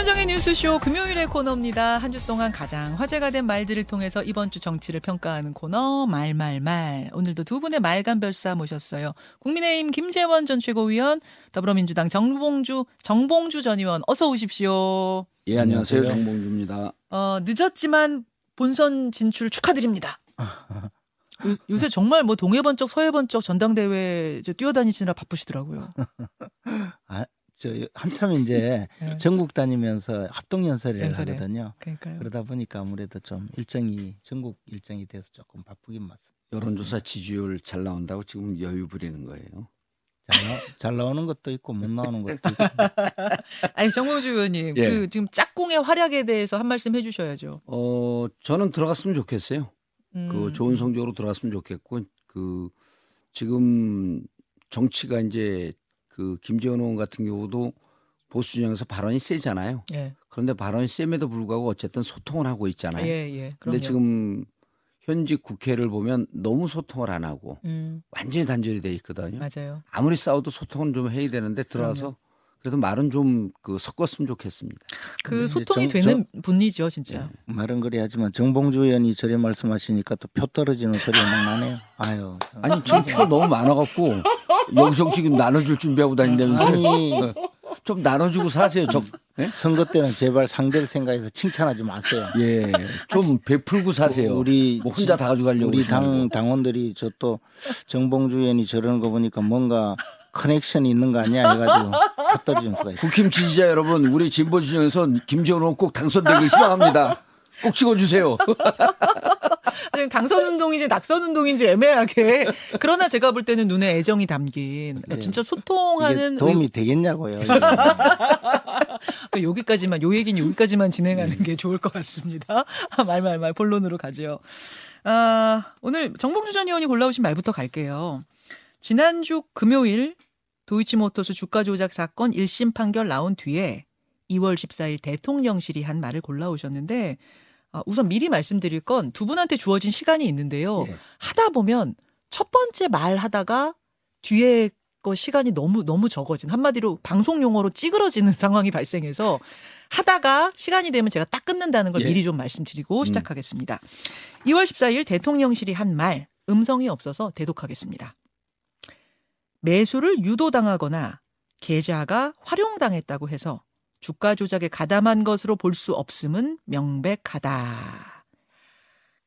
김현정의 뉴스쇼 금요일의 코너입니다. 한 주 동안 가장 화제가 된 말들을 통해서 이번 주 정치를 평가하는 코너 말말말. 오늘도 두 분의 말간별사 모셨어요. 국민의힘 김재원 전 최고위원, 더불어민주당 정봉주 정봉주 전 의원 어서 오십시오. 예 안녕하세요 정봉주입니다. 어, 늦었지만 본선 진출 축하드립니다. 요, 요새 정말 뭐 동해번쩍 서해번쩍 전당대회 저 뛰어다니시느라 바쁘시더라고요. 아, 저 한참 이제 네. 전국 다니면서 합동 연설을 연설이요? 하거든요. 그러니까요. 그러다 보니까 아무래도 좀 일정이 전국 일정이 돼서 조금 바쁘긴 맞습니다. 여론조사 지지율 잘 나온다고 지금 여유 부리는 거예요. 잘, 나, 잘 나오는 것도 있고 못 나오는 것도 있고. 아니 정봉주 의원님 예. 그 지금 짝꿍의 활약에 대해서 한 말씀 해주셔야죠. 어 저는 들어갔으면 좋겠어요. 음. 그 좋은 성적으로 들어갔으면 좋겠고 그 지금 정치가 이제 그 김재원 의원 같은 경우도 보수 진영에서 발언이 세잖아요. 예, 그런데 발언이 셈에도 불구하고 어쨌든 소통을 하고 있잖아요. 예, 예. 그럼요. 근데 지금 현직 국회를 보면 너무 소통을 안 하고 음, 완전히 단절이 돼 있거든요. 맞아요. 아무리 싸워도 소통은 좀 해야 되는데 들어와서 그 래도 말은 좀 그 섞었으면 좋겠습니다. 그 근데 소통이 정- 되는 분이죠, 진짜. 말은 그리 하지만 정봉주 의원이 저래 말씀하시니까 또 표 떨어지는 소리가 막 나네요. 아유. 참. 아니 지금 표 너무 많아갖고 여기서 지금 나눠줄 준비하고 다닌다면서 아니 좀 나눠주고 사세요. 저 예? 선거 때는 제발 상대를 생각해서 칭찬하지 마세요. 예, 좀 베풀고 사세요. 우리 뭐 혼자 다 가져가려고 우리 당 거. 당원들이 저 또 정봉주 의원이 저러는 거 보니까 뭔가 커넥션이 있는 거 아니야 해가지고 표 떨어지는 수가 있어. 국힘 지지자 여러분, 우리 진보 진영에서 김재원 의원 꼭 당선되길 희망합니다. 꼭 찍어주세요. 당선 운동인지 낙선 운동인지 애매하게. 그러나 제가 볼 때는 눈에 애정이 담긴 네. 진짜 소통하는 도움이 되겠냐고요. 이게. 그 여기까지만 요 얘기는 여기까지만 진행하는 게 좋을 것 같습니다. 말말말 본론으로 가죠. 아, 오늘 정봉주 전 의원이 골라오신 말부터 갈게요. 지난주 금요일 도이치모터스 주가 조작 사건 1심 판결 나온 뒤에 2월 14일 대통령실이 한 말을 골라오셨는데 아, 우선 미리 말씀드릴 건 두 분한테 주어진 시간이 있는데요. 예. 하다 보면 첫 번째 말 하다가 뒤에 거 시간이 너무 너무 적어진 한마디로 방송 용어로 찌그러지는 상황이 발생해서 하다가 시간이 되면 제가 딱 끊는다는 걸 예. 미리 좀 말씀드리고 시작하겠습니다. 2월 14일 대통령실이 한 말 음성이 없어서 대독하겠습니다. 매수를 유도당하거나 계좌가 활용당했다고 해서 주가 조작에 가담한 것으로 볼 수 없음은 명백하다.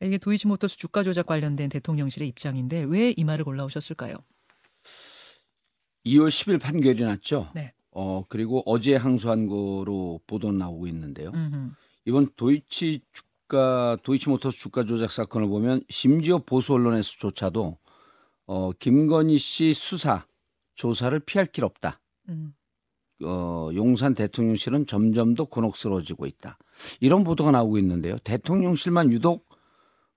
이게 도이치 모터스 주가 조작 관련된 대통령실의 입장인데 왜 이 말을 골라오셨을까요? 2월 10일 판결이 났죠. 네. 어 그리고 어제 항소한 거로 보도 나오고 있는데요. 음흠. 이번 도이치 주가 도이치모터스 주가 조작 사건을 보면 심지어 보수 언론에서조차도 어 김건희 씨 수사 조사를 피할 길 없다. 음. 어 용산 대통령실은 점점 더 곤혹스러워지고 있다. 이런 보도가 나오고 있는데요. 대통령실만 유독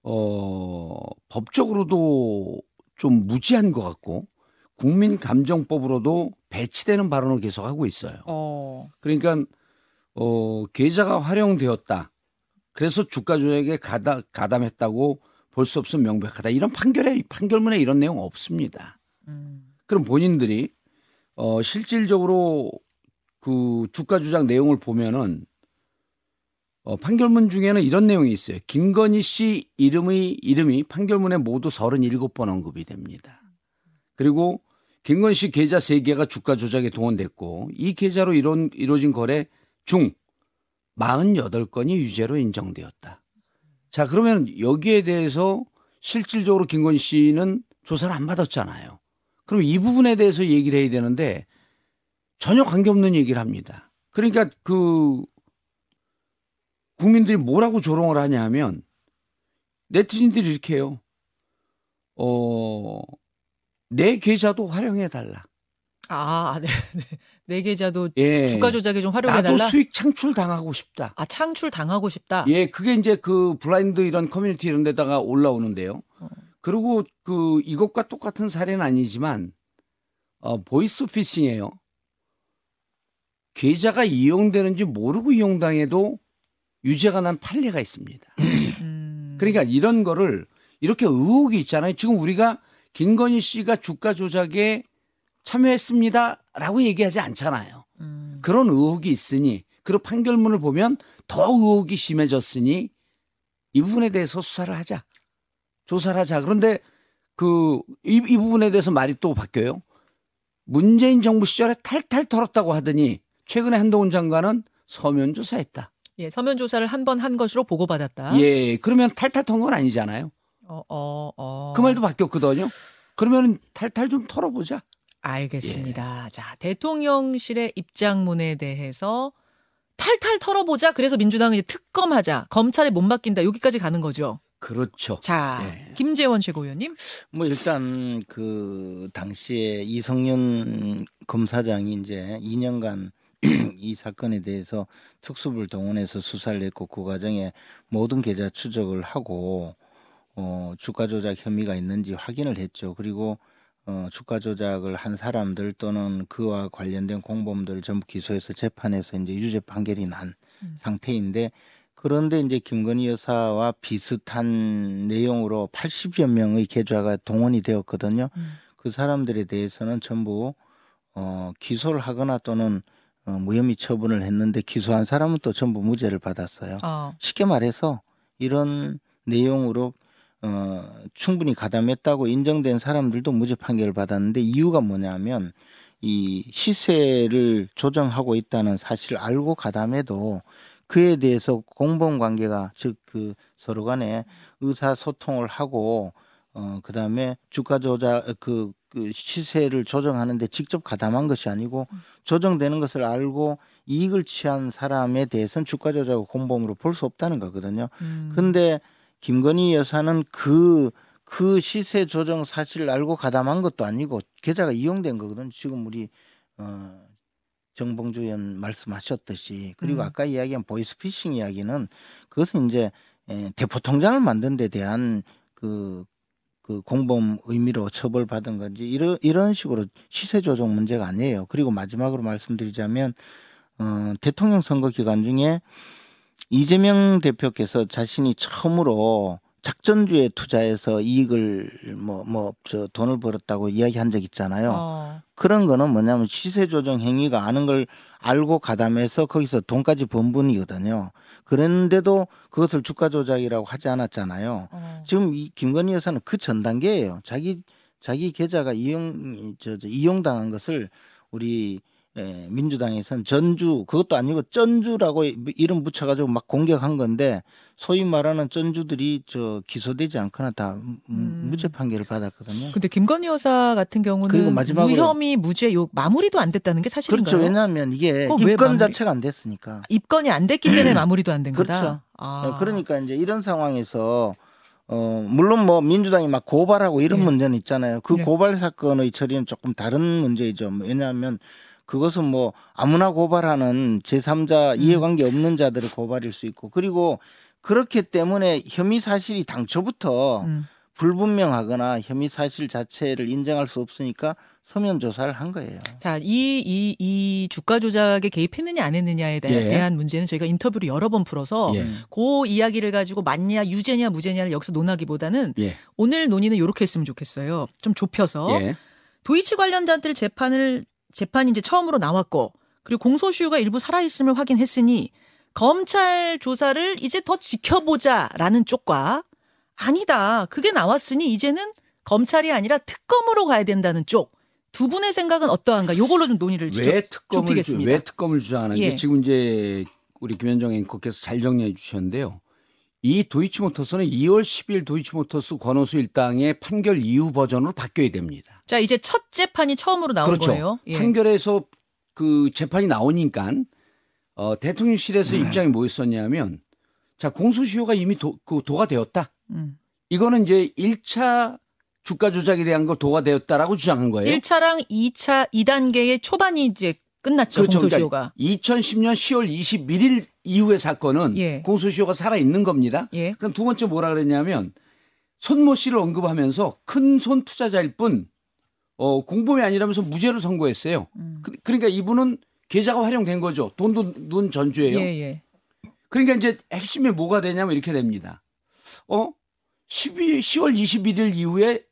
어 법적으로도 좀 무지한 것 같고 국민 감정법으로도 배치되는 발언을 계속 하고 있어요. 어. 그러니까 어 계좌가 활용되었다. 그래서 주가 조작에 가담, 가담했다고 볼 수 없으면 명백하다. 이런 판결에 판결문에 이런 내용 없습니다. 음. 그럼 본인들이 어 실질적으로 그 주가 조작 내용을 보면은 어 판결문 중에는 이런 내용이 있어요. 김건희 씨 이름의 이름이 판결문에 모두 37번 언급이 됩니다. 그리고 김건희 씨 계좌 3개가 주가 조작에 동원됐고 이 계좌로 이론 이루어진 거래 중 48건이 유죄로 인정되었다. 자, 그러면 여기에 대해서 실질적으로 김건희 씨는 조사를 안 받았잖아요. 그럼 이 부분에 대해서 얘기를 해야 되는데 전혀 관계없는 얘기를 합니다. 그러니까 그 국민들이 뭐라고 조롱을 하냐 하면 네티즌들이 이렇게 해요. 어, 내 계좌도 활용해 달라. 아, 네, 네. 내 계좌도 예. 주가 조작에 좀 활용해 나도 달라. 수익 창출 당하고 싶다. 아, 창출 당하고 싶다. 예, 그게 이제 그 블라인드 이런 커뮤니티 이런 데다가 올라오는데요. 어. 그리고 그 이것과 똑같은 사례는 아니지만 어 보이스 피싱이에요. 계좌가 이용되는지 모르고 이용당해도 유죄가 난 판례가 있습니다. 음. 그러니까 이런 거를 이렇게 의혹이 있잖아요. 지금 우리가 김건희 씨가 주가 조작에 참여했습니다라고 얘기하지 않잖아요. 음. 그런 의혹이 있으니 그리고 판결문을 보면 더 의혹이 심해졌으니 이 부분에 대해서 수사를 하자. 조사를 하자. 그런데 그, 이, 이 부분에 대해서 말이 또 바뀌어요. 문재인 정부 시절에 탈탈 털었다고 하더니 최근에 한동훈 장관은 서면 조사했다. 예, 서면 조사를 한 번 한 것으로 보고받았다. 예, 그러면 탈탈 턴 건 아니잖아요. 어, 어, 어. 그 말도 바뀌었거든요. 그러면 탈탈 좀 털어보자. 알겠습니다. 예. 자, 대통령실의 입장문에 대해서 탈탈 털어보자. 그래서 민주당은 이제 특검하자. 검찰에 못 맡긴다. 여기까지 가는 거죠. 그렇죠. 자, 예. 김재원 최고위원님. 뭐 일단 그 당시에 이성윤 검사장이 이제 2년간 이 사건에 대해서 특수부를 동원해서 수사를 했고 그 과정에 모든 계좌 추적을 하고 어 주가 조작 혐의가 있는지 확인을 했죠. 그리고 어 주가 조작을 한 사람들 또는 그와 관련된 공범들 전부 기소해서 재판에서 이제 유죄 판결이 난 음. 상태인데 그런데 이제 김건희 여사와 비슷한 내용으로 80여 명의 계좌가 동원이 되었거든요. 음. 그 사람들에 대해서는 전부 어, 기소를 하거나 또는 어, 무혐의 처분을 했는데 기소한 사람은 또 전부 무죄를 받았어요. 어, 쉽게 말해서 이런 내용으로 어, 충분히 가담했다고 인정된 사람들도 무죄 판결을 받았는데 이유가 뭐냐면 이 시세를 조정하고 있다는 사실을 알고 가담해도 그에 대해서 공범 관계가 즉 그 서로 간에 의사 소통을 하고 어 그다음에 주가 조작 그, 그 시세를 조정하는데 직접 가담한 것이 아니고 조정되는 것을 알고 이익을 취한 사람에 대해서는 주가 조작 공범으로 볼 수 없다는 거거든요. 음. 근데 김건희 여사는 그, 그 시세 조정 사실을 알고 가담한 것도 아니고 계좌가 이용된 거거든요. 지금 우리, 어, 정봉주 의원 말씀하셨듯이. 그리고 음. 아까 이야기한 보이스피싱 이야기는 그것은 이제 에, 대포 통장을 만든 데 대한 그, 그 공범 의미로 처벌받은 건지 이런 이런 식으로 시세 조정 문제가 아니에요. 그리고 마지막으로 말씀드리자면 어, 대통령 선거 기간 중에 이재명 대표께서 자신이 처음으로 작전주에 투자해서 이익을 뭐 뭐 저 돈을 벌었다고 이야기한 적 있잖아요. 어, 그런 거는 뭐냐면 시세 조정 행위가 아는 걸 알고 가담해서 거기서 돈까지 번 분이거든요. 그랬는데도 그것을 주가 조작이라고 하지 않았잖아요. 어. 지금 이 김건희 여사는 그 전 단계예요. 자기 자기 계좌가 이용 저, 저 이용당한 것을 우리 에, 민주당에서는 전주 그것도 아니고 전주라고 이름 붙여가지고 막 공격한 건데 소위 말하는 전주들이 저 기소되지 않거나 다 무- 음. 무죄 판결을 받았거든요. 근데 김건희 여사 같은 경우는 무혐의 무죄 요 마무리도 안 됐다는 게 사실인가요? 그렇죠. 왜냐하면 이게 입건 자체가 안 됐으니까. 입건이 안 됐기 때문에 마무리도 안 된 거다. 그렇죠. 아. 그러니까 이제 이런 상황에서 어 물론 뭐 민주당이 막 고발하고 이런 예. 문제는 있잖아요. 그 예. 고발 사건의 처리는 조금 다른 문제이죠. 왜냐하면 그것은 뭐 아무나 고발하는 제3자 음. 이해관계 없는 자들의 고발일 수 있고 그리고 그렇기 때문에 혐의 사실이 당초부터 음. 불분명하거나 혐의 사실 자체를 인정할 수 없으니까 서면 조사를 한 거예요. 자, 이, 이, 이 주가 조작에 개입했느냐 안 했느냐에 대, 예. 한 문제는 저희가 인터뷰를 여러 번 풀어서 예. 그 이야기를 가지고 맞냐, 유죄냐, 무죄냐를 여기서 논하기보다는 예. 오늘 논의는 이렇게 했으면 좋겠어요. 좀 좁혀서 예. 도이치 관련자들 재판을 재판이 이제 처음으로 나왔고 그리고 공소시효가 일부 살아있음을 확인했으니 검찰 조사를 이제 더 지켜보자라는 쪽과 아니다. 그게 나왔으니 이제는 검찰이 아니라 특검으로 가야 된다는 쪽. 두 분의 생각은 어떠한가? 요걸로 좀 논의를 왜 좁- 특검을 주, 좁히겠습니다. 왜 특검을 주장하는 예. 게 지금 이제 우리 김현정 앵커께서 잘 정리해 주셨는데요. 이 도이치모터스는 2월 10일 도이치모터스 권오수 일당의 판결 이후 버전으로 바뀌어야 됩니다. 자, 이제 첫 재판이 처음으로 나온 그렇죠. 거예요. 예. 판결에서 그 재판이 나오니까 어, 대통령실에서 음. 입장이 뭐였었냐면 자 공소시효가 이미 도, 그 도가 되었다. 음. 이거는 이제 1차 주가 조작에 대한 걸 도가 되었다라고 주장한 거예요. 1차랑 2차 2단계의 초반이 이제 끝났죠. 그렇죠. 공소시효가. 2010년 10월 21일 이후의 사건은 예. 공소시효가 살아 있는 겁니다. 예. 그럼 두 번째 뭐라 그랬냐면 손모 씨를 언급하면서 큰 손 투자자일 뿐 어, 공범이 아니라면서 무죄를 선고했어요. 음. 그, 러니까 이분은 계좌가 활용된 거죠. 돈도 눈 전주예요. 예, 예. 그러니까 이제 핵심이 뭐가 되냐면 이렇게 됩니다. 어? 12, 10월 21일 이후에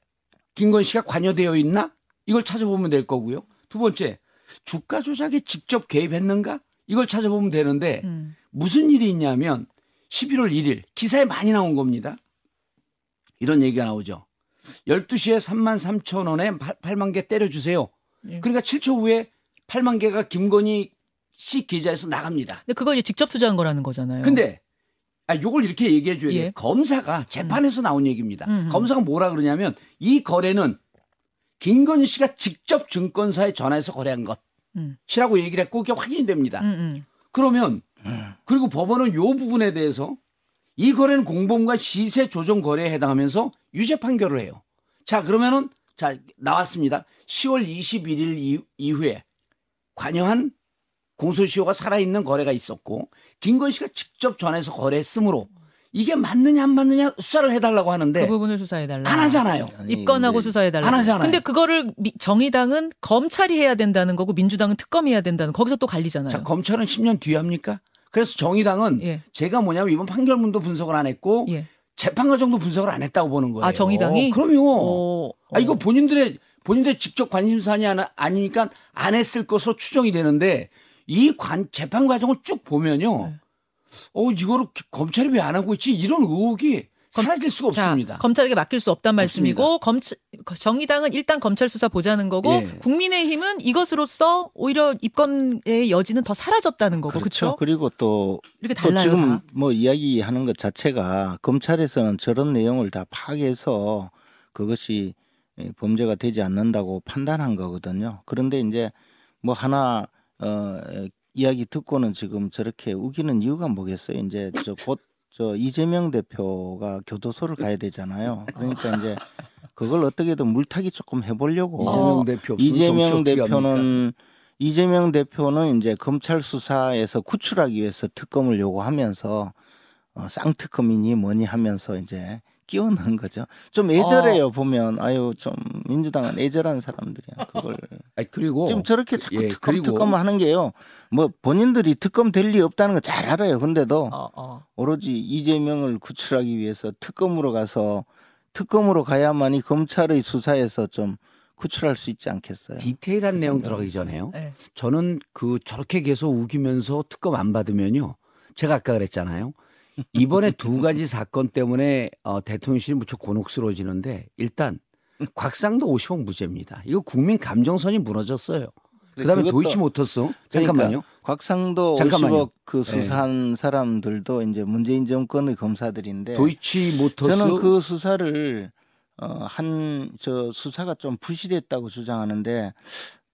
김건 씨가 관여되어 있나? 이걸 찾아보면 될 거고요. 두 번째, 주가 조작에 직접 개입했는가? 이걸 찾아보면 되는데 음. 무슨 일이 있냐면 11월 1일 기사에 많이 나온 겁니다. 이런 얘기가 나오죠. 12시에 3만 3천 원에 8, 만개 때려주세요. 예. 그러니까 7초 후에 8만 개가 김건희 씨 계좌에서 나갑니다. 근데 그거 이제 직접 투자한 거라는 거잖아요. 근데 아 요걸 이렇게 얘기해 줘야 예. 돼. 검사가 재판에서 나온 얘기입니다. 음, 음. 검사가 뭐라 그러냐면 이 거래는 김건희 씨가 직접 증권사에 전화해서 거래한 음. 것 이라고 얘기를 했고 그게 확인이 됩니다. 음, 음. 그러면 그리고 법원은 요 부분에 대해서 이 거래는 공범과 시세 조정 거래에 해당하면서 유죄 판결을 해요. 자, 그러면은 자, 나왔습니다. 10월 21일 이- 이후에 관여한 공소시효가 살아있는 거래가 있었고 김건희 씨가 직접 전해서 거래했으므로 이게 맞느냐 안 맞느냐 수사를 해달라고 하는데 그 부분을 수사해 달라. 안 하잖아요. 아니, 입건하고 이제 수사해 달라. 안 하잖아요. 근데 그거를 미- 정의당은 검찰이 해야 된다는 거고 민주당은 특검이 해야 된다는 거기서 또 갈리잖아요. 자, 검찰은 10년 뒤에 합니까? 그래서 정의당은 예. 제가 뭐냐면 이번 판결문도 분석을 안 했고 예. 재판 과정도 분석을 안 했다고 보는 거예요. 아, 정의당이? 그럼요. 어, 아 이거 어. 본인들의 본인들의 직접 관심사안이 아니- 아니니까 안 했을 것으로 추정이 되는데 이 관 재판 과정을 쭉 보면요. 네. 어 이거를 기- 검찰이 왜 안 하고 있지 이런 의혹이 사라질 수가 자, 없습니다. 검찰에게 맡길 수 없단. 말씀이고 검찰 정의당은 일단 검찰 수사 보자는 거고 예. 국민의힘은 이것으로써 오히려 입건의 여지는 더 사라졌다는 거고 그렇죠? 그리고 또, 이렇게 또 달라요. 지금 다. 뭐 이야기하는 것 자체가 검찰에서는 저런 내용을 다 파악해서 그것이 예, 범죄가 되지 않는다고 판단한 거거든요. 그런데 이제 뭐 하나 어 이야기 듣고는 지금 저렇게 우기는 이유가 뭐겠어요? 이제 저곧 저 이재명 대표가 교도소를 가야 되잖아요. 그러니까 이제 그걸 어떻게든 물타기 조금 해보려고 이재명 어, 대표 이재명? 대표는 이재명 대표는 이제 검찰 수사에서 구출하기 위해서 특검을 요구하면서 어, 쌍특검이니 뭐니 하면서 이제 끼워 넣은 거죠. 좀 애절해요 보면 아유 좀 민주당은 애절한 사람들이야. 그걸 아니, 그리고 지금 저렇게 자꾸 예, 특검 그리고- 특검 하는 게요. 뭐 본인들이 특검 될 리 없다는 거 잘 알아요. 근데도 어, 어. 오로지 이재명을 구출하기 위해서 특검으로 가서 특검으로 가야만이 검찰의 수사에서 좀 구출할 수 있지 않겠어요. 디테일한 그 내용 들어가기 전에요. 네. 저는 그 저렇게 계속 우기면서 특검 안 받으면요. 제가 아까 그랬잖아요. 이번에 두 가지 사건 때문에 어, 대통령실이 무척 곤혹스러워지는데 일단 곽상도 50억 무죄입니다. 이거 국민 감정선이 무너졌어요. 그다음에 그것도- 도이치 모터스 잠깐만요. 그러니까 곽상도 잠깐만요. 네. 50억 그 수사한 사람들도 이제 문재인 정권의 검사들인데 도이치 모터스 저는 그 수사를 어, 한 저 수사가 좀 부실했다고 주장하는데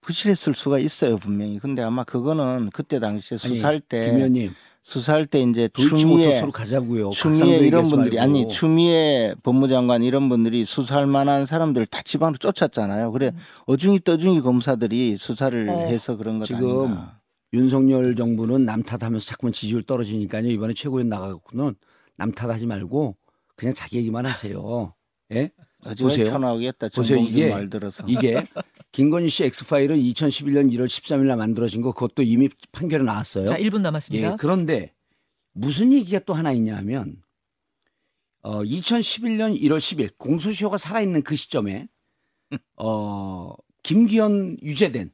부실했을 수가 있어요 분명히. 근데 아마 그거는 그때 당시에 아니, 수사할 때김 의원님 수사할 때 이제 추미애 가자고요. 추미애 이런 분들이 말고. 아니 추미애 법무장관 이런 분들이 수사할 만한 사람들 다 지방으로 쫓았잖아요. 그래 어중이 떠중이 검사들이 수사를 어. 해서 그런 것 지금 아닌가. 윤석열 정부는 남 탓하면서 자꾸만 지지율 떨어지니까요. 이번에 최고위원 나가고는 남 탓하지 말고 그냥 자기 얘기만 하세요. 예? 보세요. 편하겠다. 보세요. 이게- 말 들어서. 이게 김건희 씨 엑스파일은 2011년 1월 13일 날 만들어진 거 그것도 이미 판결이 나왔어요. 자, 1분 남았습니다. 예, 그런데 무슨 얘기가 또 하나 있냐면 어 2011년 1월 10일 공소시효가 살아있는 그 시점에 어 김기현 유죄된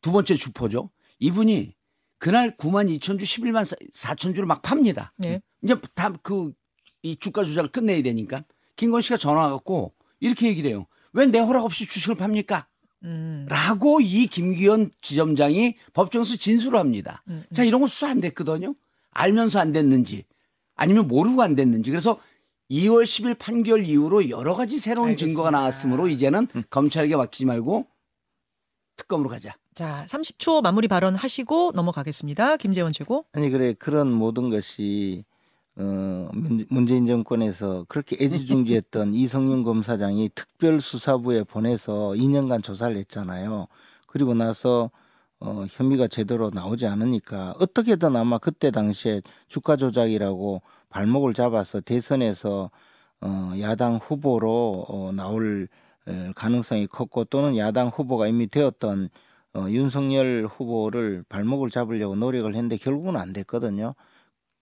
두 번째 주포죠. 이분이 그날 9만 2천 주 11만 4천 주를 막 팝니다. 네. 이제 다 그 이 주가 조작을 끝내야 되니까 김건희 씨가 전화 갖고 이렇게 얘기를 해요. 왜 내 허락 없이 주식을 팝니까? 음. 라고 이 김기현 지점장이 법정에서 진술을 합니다. 음, 자, 이런 거 수사 안 됐거든요. 알면서 안 됐는지 아니면 모르고 안 됐는지. 그래서 2월 10일 판결 이후로 여러 가지 새로운 알겠습니다. 증거가 나왔으므로 이제는 음. 검찰에게 맡기지 말고 특검으로 가자. 자, 30초 마무리 발언 하시고 넘어가겠습니다. 김재원 최고. 아니 그래 그런 모든 것이 어 문- 문재인 정권에서 그렇게 애지중지했던 이성윤 검사장이 특별수사부에 보내서 2년간 조사를 했잖아요. 그리고 나서 어 혐의가 제대로 나오지 않으니까 어떻게든 아마 그때 당시에 주가 조작이라고 발목을 잡아서 대선에서 어 야당 후보로 어 나올 에, 가능성이 컸고 또는 야당 후보가 이미 되었던 어, 윤석열 후보를 발목을 잡으려고 노력을 했는데 결국은 안 됐거든요.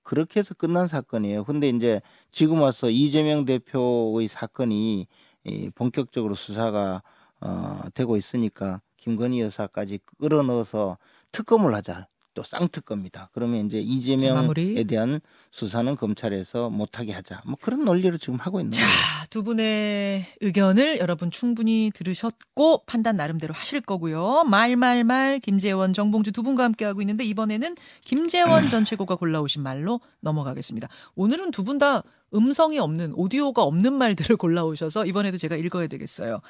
그렇게 해서 끝난 사건이에요. 근데 이제 지금 와서 이재명 대표의 사건이 이 본격적으로 수사가 어, 되고 있으니까 김건희 여사까지 끌어넣어서 특검을 하자. 또 쌍특검이다. 그러면 이제 이재명에 마무리. 대한 수사는 검찰에서 못하게 하자. 뭐 그런 논리로 지금 하고 있는 자, 거예요. 두 분의 의견을 여러분 충분히 들으셨고 판단 나름대로 하실 거고요. 말말말 김재원, 정봉주 두 분과 함께 하고 있는데 이번에는 김재원 전 최고가 골라오신 말로 넘어가겠습니다. 오늘은 두 분 다 음성이 없는 오디오가 없는 말들을 골라오셔서 이번에도 제가 읽어야 되겠어요.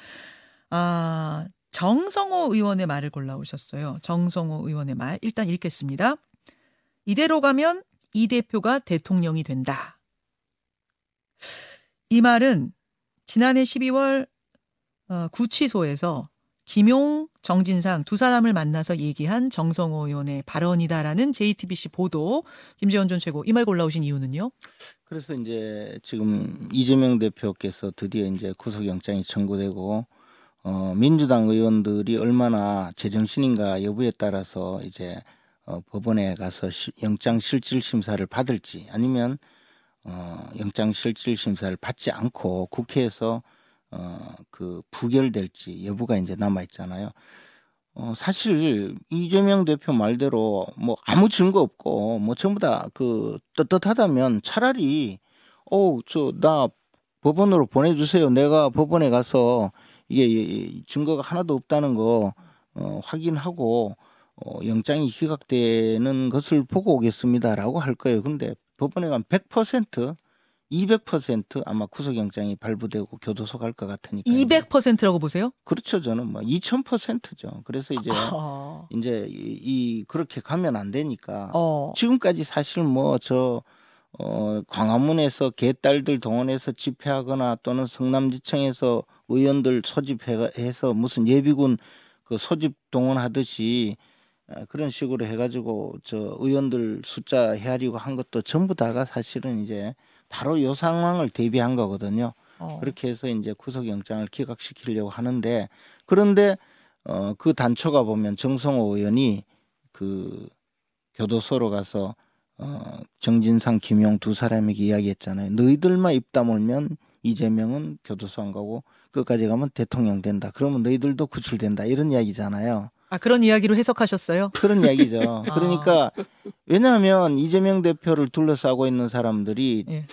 아, 정성호 의원의 말을 골라오셨어요. 정성호 의원의 말 일단 읽겠습니다. 이대로 가면 이 대표가 대통령이 된다. 이 말은 지난해 12월 어, 구치소에서 김용, 정진상 두 사람을 만나서 얘기한 정성호 의원의 발언이다라는 JTBC 보도. 김재원 전 최고 이 말 골라오신 이유는요? 그래서 이제 지금 이재명 대표께서 드디어 이제 구속영장이 청구되고 어, 민주당 의원들이 얼마나 제정신인가 여부에 따라서 이제 어, 법원에 가서 시, 영장 실질 심사를 받을지 아니면 어, 영장 실질 심사를 받지 않고 국회에서 어, 그 부결될지 여부가 이제 남아 있잖아요. 어, 사실 이재명 대표 말대로 뭐 아무 증거 없고 뭐 전부 다 그 떳떳하다면 차라리 어, 저나 법원으로 보내주세요. 내가 법원에 가서 이게 이- 증거가 하나도 없다는 거 어, 확인하고 어, 영장이 기각되는 것을 보고 오겠습니다라고 할 거예요. 근데 법원에 가면 100% 200% 아마 구속영장이 발부되고 교도소 갈 것 같으니까 200%라고 보세요? 그렇죠 저는 뭐 2000%죠. 그래서 이제 어. 이제 이, 이 그렇게 가면 안 되니까 어. 지금까지 사실 뭐저 어, 광화문에서 개딸들 동원해서 집회하거나 또는 성남지청에서 의원들 소집해서 무슨 예비군 그 소집 동원하듯이 어, 그런 식으로 해가지고 저 의원들 숫자 헤아리고 한 것도 전부 다가 사실은 이제 바로 요 상황을 대비한 거거든요. 어. 그렇게 해서 이제 구속영장을 기각시키려고 하는데 그런데 어, 그 단초가 보면 정성호 의원이 그 교도소로 가서 어, 정진상, 김용 두 사람에게 이야기했잖아요. 너희들만 입 다물면 이재명은 교도소 안 가고 끝까지 가면 대통령 된다. 그러면 너희들도 구출된다. 이런 이야기잖아요. 아 그런 이야기로 해석하셨어요? 그런 이야기죠. 아. 그러니까 왜냐하면 이재명 대표를 둘러싸고 있는 사람들이 예.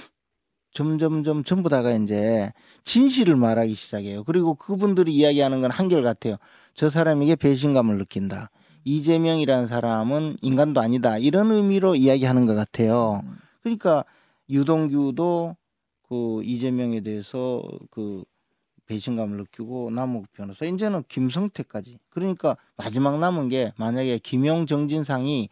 점점점 전부 다가 이제 진실을 말하기 시작해요. 그리고 그분들이 이야기하는 건 한결 같아요. 저 사람에게 배신감을 느낀다. 이재명이라는 사람은 인간도 아니다. 이런 의미로 이야기하는 것 같아요. 음. 그러니까 유동규도 그 이재명에 대해서 그 배신감을 느끼고 남욱 변호사 이제는 김성태까지 그러니까 마지막 남은 게 만약에 김용 정진상이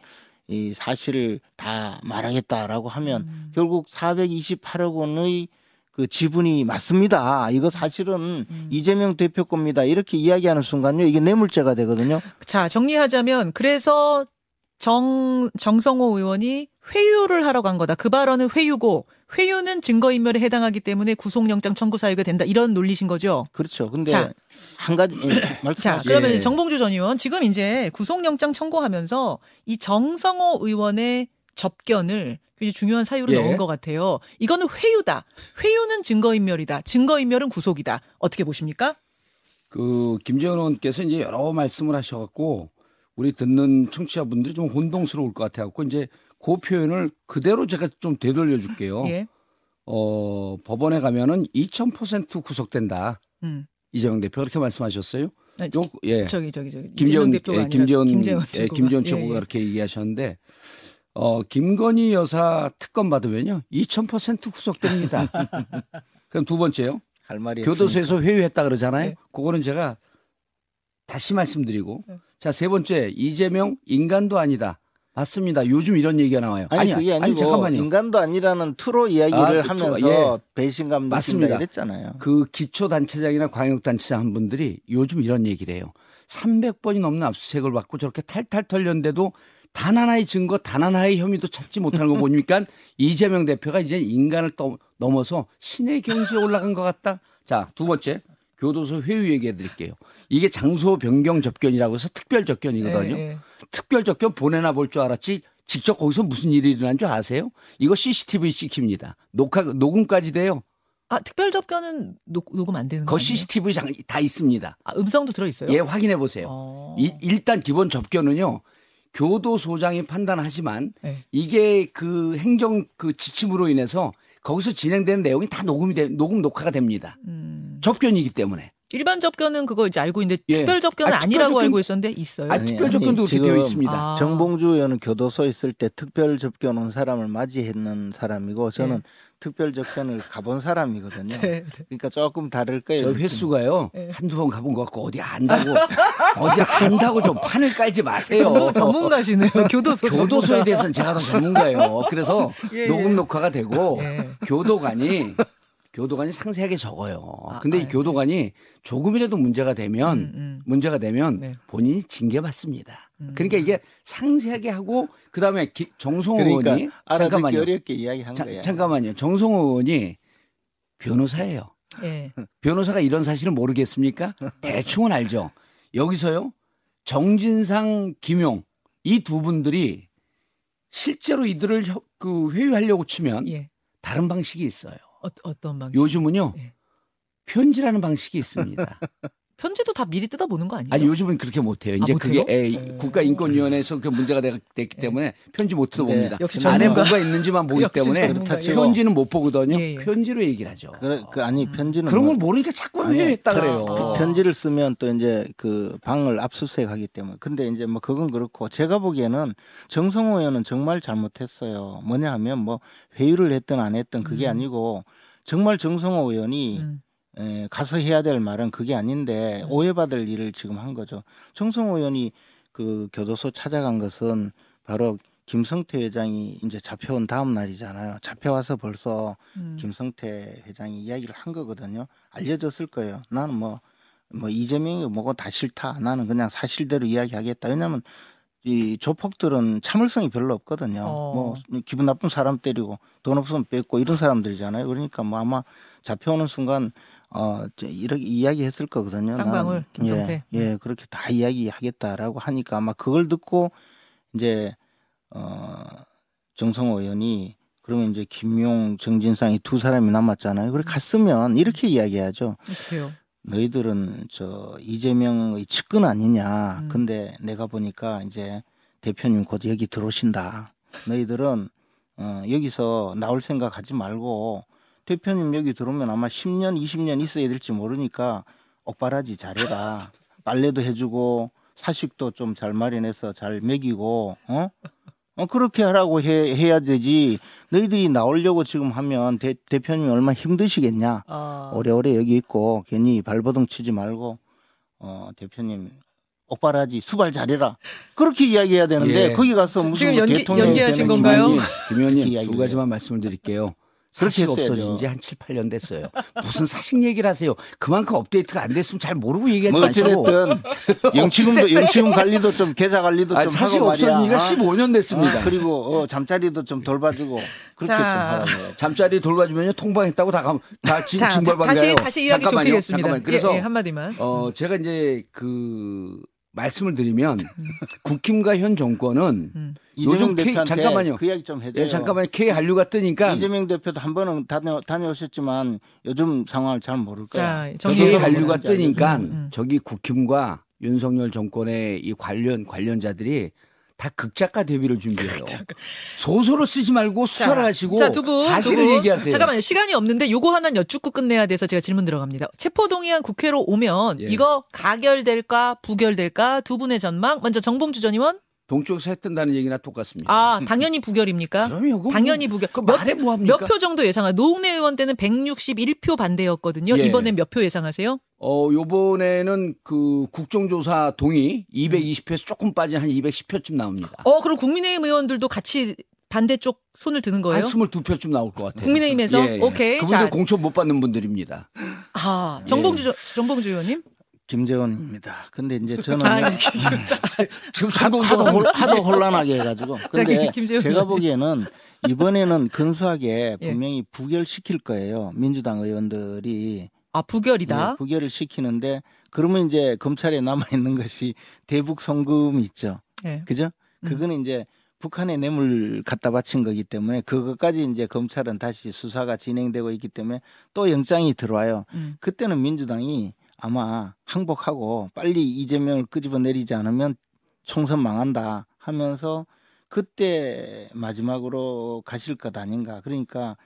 이 사실을 다 말하겠다라고 하면 음. 결국 428억 원의 그 지분이 맞습니다. 이거 사실은 음. 이재명 대표 겁니다. 이렇게 이야기하는 순간요 이게 뇌물죄가 되거든요. 자, 정리하자면 그래서 정 정성호 의원이 회유를 하러 간 거다. 그 발언은 회유고 회유는 증거인멸에 해당하기 때문에 구속영장 청구 사유가 된다. 이런 논리신 거죠. 그렇죠. 근데 자. 한 가지 예, 자, 말씀하세요. 그러면 예. 정봉주 전 의원 지금 이제 구속영장 청구하면서 이 정성호 의원의 접견을 굉장히 중요한 사유로 예. 넣은 것 같아요. 이거는 회유다. 회유는 증거인멸이다. 증거인멸은 구속이다. 어떻게 보십니까? 그 김재원 의원께서 이제 여러 말씀을 하셔갖고 우리 듣는 청취자분들이 좀 혼동스러울 것 같아갖고 이제 그 표현을 그대로 제가 좀 되돌려 줄게요. 예. 어, 법원에 가면은 2000% 구속된다. 음. 이재명 대표 그렇게 말씀하셨어요? 아니, 요, 예. 저기 저기 저기 김재원 대표가 예, 아니라 김재원 김재원 예, 최고가. 김재원 예, 최고가 예. 그렇게 얘기하셨는데 어, 김건희 여사 특검 받으면요 2000% 구속됩니다. 그럼 두 번째요. 할 말이 교도소에서 회유했다 그러잖아요. 네. 그거는 제가 다시 말씀드리고 네. 자 세 번째 이재명 인간도 아니다. 맞습니다. 요즘 이런 얘기가 나와요. 아니, 아니, 그게 아니고 아니 잠깐만요. 인간도 아니라는 투로 이야기를 아, 그 투- 하면서 예. 배신감 맞습니다. 이랬잖아요. 그 기초 단체장이나 광역 단체장 한 분들이 요즘 이런 얘기를 해요. 300번이 넘는 압수수색을 받고 저렇게 탈탈 털렸는데도 단 하나의 증거, 단 하나의 혐의도 찾지 못하는 거 보니까 이재명 대표가 이제 인간을 떠, 넘어서 신의 경지에 올라간 것 같다. 자, 두 번째. 교도소 회유 얘기해 드릴게요. 이게 장소 변경 접견이라고 해서 특별 접견이거든요. 예, 예. 특별 접견 보내나 볼 줄 알았지 직접 거기서 무슨 일이 일어난 줄 아세요? 이거 CCTV 찍힙니다. 녹화, 녹음까지 돼요. 아 특별 접견은 녹, 녹음 안 되는 거거 아니에요? CCTV 장, 다 있습니다. 아, 음성도 들어 있어요? 예, 확인해 보세요. 어. 이- 일단 기본 접견은요. 교도소장이 판단하지만 네. 이게 그 행정 그 지침으로 인해서 거기서 진행되는 내용이 다 녹음이 돼, 녹음 녹화가 됩니다. 음. 접견이기 때문에. 일반 접견은 그거 이제 알고 있는데 예. 특별 접견은 아, 아, 니라고 접견- 알고 있었는데 있어요. 아, 아니, 특별 아니, 접견도 그렇게 지금- 되어 있습니다. 아. 정봉주 의원은 교도소 있을 때 특별 접견 온 사람을 맞이했는 사람이고 저는 특별 접견을 가본 사람이거든요. 네. 그러니까 조금 다를 거예요. 저. 횟수가요. 네. 한두 번 가본 것 같고 어디 안다고 어디 안다고 좀 판을 깔지 마세요. 전문가시네요. 교도소 교도소에. 대해서는 제가 더 전문가예요. 그래서 예, 예. 녹음 녹화가 되고 예. 교도관이 교도관이 상세하게 적어요. 아, 근데 아, 이 교도관이 조금이라도 문제가 되면 음, 음. 문제가 되면 네. 본인이 징계받습니다. 음. 그러니까 이게 상세하게 하고 그다음에 기- 정성호 그러니까 의원이 알아듣기 잠깐만요. 어렵게 이야기한 자, 거야. 잠깐만요. 정성호 의원이 변호사예요. 예. 변호사가 이런 사실을 모르겠습니까? 대충은 알죠. 여기서요. 정진상, 김용 이 두 분들이 실제로 이들을 혀- 그 회유하려고 치면 예. 다른 방식이 있어요. 어, 어떤 방식? 요즘은요. 예. 편지라는 방식이 있습니다. 편지도 다 미리 뜯어보는 거 아니에요? 아니 요즘은 그렇게 못해요. 이제 아, 그게? 에, 오. 국가인권위원회에서 그 문제가 되- 됐기 때문에 편지 못 뜯어봅니다. 네. 역시 안에. 뭐가 있는지만 보기 때문에. 편지는 못 보거든요. 예, 예. 편지로 얘기를 하죠. 그, 그 아니 편지는 그런 뭐- 걸 모르니까 자꾸 아니, 회유했다 저- 그래요. 아. 편지를 쓰면 또 이제 그 방을 압수수색하기 때문에 근데 이제 뭐 그건 그렇고 제가 보기에는 정성호 의원은 정말 잘못했어요. 뭐냐 하면 뭐 회유를 했든 안 했든 그게 음. 아니고 정말 정성호 의원이 음. 에, 가서 해야 될 말은 그게 아닌데 음. 오해받을 일을 지금 한 거죠. 정성호 의원이 그 교도소 찾아간 것은 바로 김성태 회장이 이제 잡혀온 다음 날이잖아요. 잡혀와서 벌써 음. 김성태 회장이 이야기를 한 거거든요. 알려졌을 거예요. 나는 뭐, 뭐 이재명이 뭐고 다 싫다. 나는 그냥 사실대로 이야기하겠다. 왜냐하면 이 조폭들은 참을성이 별로 없거든요. 어. 뭐 기분 나쁜 사람 때리고 돈 없으면 뺏고 이런 사람들이잖아요. 그러니까 뭐 아마 잡혀오는 순간 어 이렇게 이야기했을 거거든요. 쌍방울, 나는, 김성태. 예, 예, 그렇게 다 이야기하겠다라고 하니까 아마 그걸 듣고 이제 어 정성호 의원이 그러면 이제 김용, 정진상 이 두 사람이 남았잖아요. 그래 갔으면 이렇게 이야기하죠. 어떡해요? 너희들은 저 이재명의 측근 아니냐. 음. 근데 내가 보니까 이제 대표님 곧 여기 들어오신다. 너희들은 어, 여기서 나올 생각 하지 말고 대표님 여기 들어오면 아마 10년, 20년 있어야 될지 모르니까 옥바라지 잘해라. 빨래도 해주고 사식도 좀 잘 마련해서 잘 먹이고 어? 어 그렇게 하라고 해, 해야 되지. 너희들이 나오려고 지금 하면 대, 대표님이 얼마나 힘드시겠냐. 아, 오래오래 여기 있고 괜히 발버둥 치지 말고 어 대표님 옥바라지 수발 잘해라 그렇게 이야기해야 되는데 예. 거기 가서 무슨 지금 뭐 연기- 대통령이 연기하신 건가요? 김 의원님 두 가지만 말씀을 드릴게요. 그렇게. 없어진 지 한 7, 8년 됐어요. 무슨 사식 얘기를 하세요. 그만큼 업데이트가 안 됐으면 잘 모르고 얘기하지 뭐 마시고. 어찌됐든 영치금도 영치금 관리도 좀 계좌 관리도 아, 좀 사실 하고 말이야 없어진 지가 어? 15년 됐습니다. 어, 그리고 어, 잠자리도 좀 돌봐주고 그렇게 자. 좀 하라고요. 잠자리 돌봐주면요 통방했다고 다, 감- 다 징벌받아요. 다시 다시 이야기 잠깐만요. 좁히겠습니다. 잠깐만요. 그래서 예, 예, 한마디만. 어 제가 이제 그 말씀을 드리면 국힘과 현 정권은 음. 이재명 요즘 K- 대표한테 잠깐만요. 그 이야기 좀 해줘요. 예, 잠깐만 K 한류가 뜨니까 이재명 대표도 한 번은 다녀, 다녀오셨지만 요즘 상황을 잘 모를 거야. 자, K 한류가. 뜨니까 음, 음. 저기 국힘과 윤석열 정권의 이 관련 관련자들이 다 극작가 데뷔를 준비해요. 소설을 쓰지 말고 수사를 하시고 자, 두 분, 사실을 두 분. 얘기하세요. 잠깐만요. 시간이 없는데 요거 하나 여쭙고 끝내야 돼서 제가 질문 들어갑니다. 체포동의안 국회로 오면 예. 이거 가결될까 부결될까 두 분의 전망. 먼저 정봉주 전 의원. 동쪽에서 했던다는 얘기나 똑같습니다. 아, 당연히 부결입니까? 그럼요. 그거 당연히 뭐- 부결. 그 몇- 말해 뭐 합니까? 몇 표 정도 예상하? 노웅래 의원 때는 161표 반대였거든요. 예. 이번엔 몇 표 예상하세요? 어, 요번에는 그 국정조사 동의 220표에서 조금 빠진 한 210표쯤 나옵니다. 어, 그럼 국민의힘 의원들도 같이 반대쪽 손을 드는 거예요? 한 22표쯤 나올 것 같아요. 국민의힘에서? 예, 예. 오케이. 그분들 자. 공천 못 받는 분들입니다. 아, 정봉주 저- 정봉주 의원님? 김재원입니다. 근데 이제 저는 아, 지금 하도, 하도, 홀, 하도 혼란하게 해가지고. 근데 제가. 보기에는 이번에는 근소하게 예. 분명히 부결시킬 거예요. 민주당 의원들이 아, 부결이다. 예, 부결을 시키는데 그러면 이제 검찰에 남아 있는 것이 대북 송금이 있죠. 예. 그죠? 음. 그거는 이제 북한에 뇌물 갖다 바친 거기 때문에 그것까지 이제 검찰은 다시 수사가 진행되고 있기 때문에 또 영장이 들어와요. 음. 그때는 민주당이 아마 항복하고 빨리 이재명을 끄집어 내리지 않으면 총선 망한다 하면서 그때 마지막으로 가실 것 아닌가. 그러니까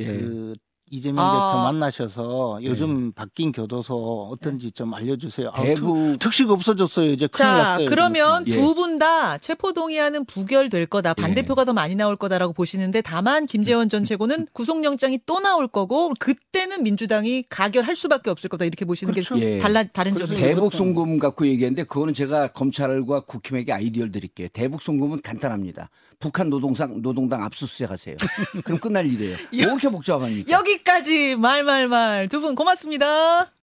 예. 그 이재명 아. 대표 만나셔서 요즘 바뀐 교도소 어떤지 좀 알려주세요. 아, 특- 대구 특식 없어졌어요. 이제 큰일 자, 났어요. 그러면 예. 두분다 체포동의안은 부결될 거다. 반대표가 더 많이 나올 거다라고 보시는데 다만 김재원 전 최고는 구속영장이 또 나올 거고 그때는 민주당이 가결할 수밖에 없을 거다. 이렇게 보시는 그렇죠. 게 예. 달라 다른 점이에요. 대- 대북 송금 갖고 얘기했는데 그거는 제가 검찰과 국힘에게 아이디어를 드릴게요. 대북 송금은 간단합니다. 북한 노동상 노동당 압수수색하세요. 그럼 끝날 일이에요. 뭐 이렇게 복잡합니까? 여기까지 말 말 말 두 분 고맙습니다.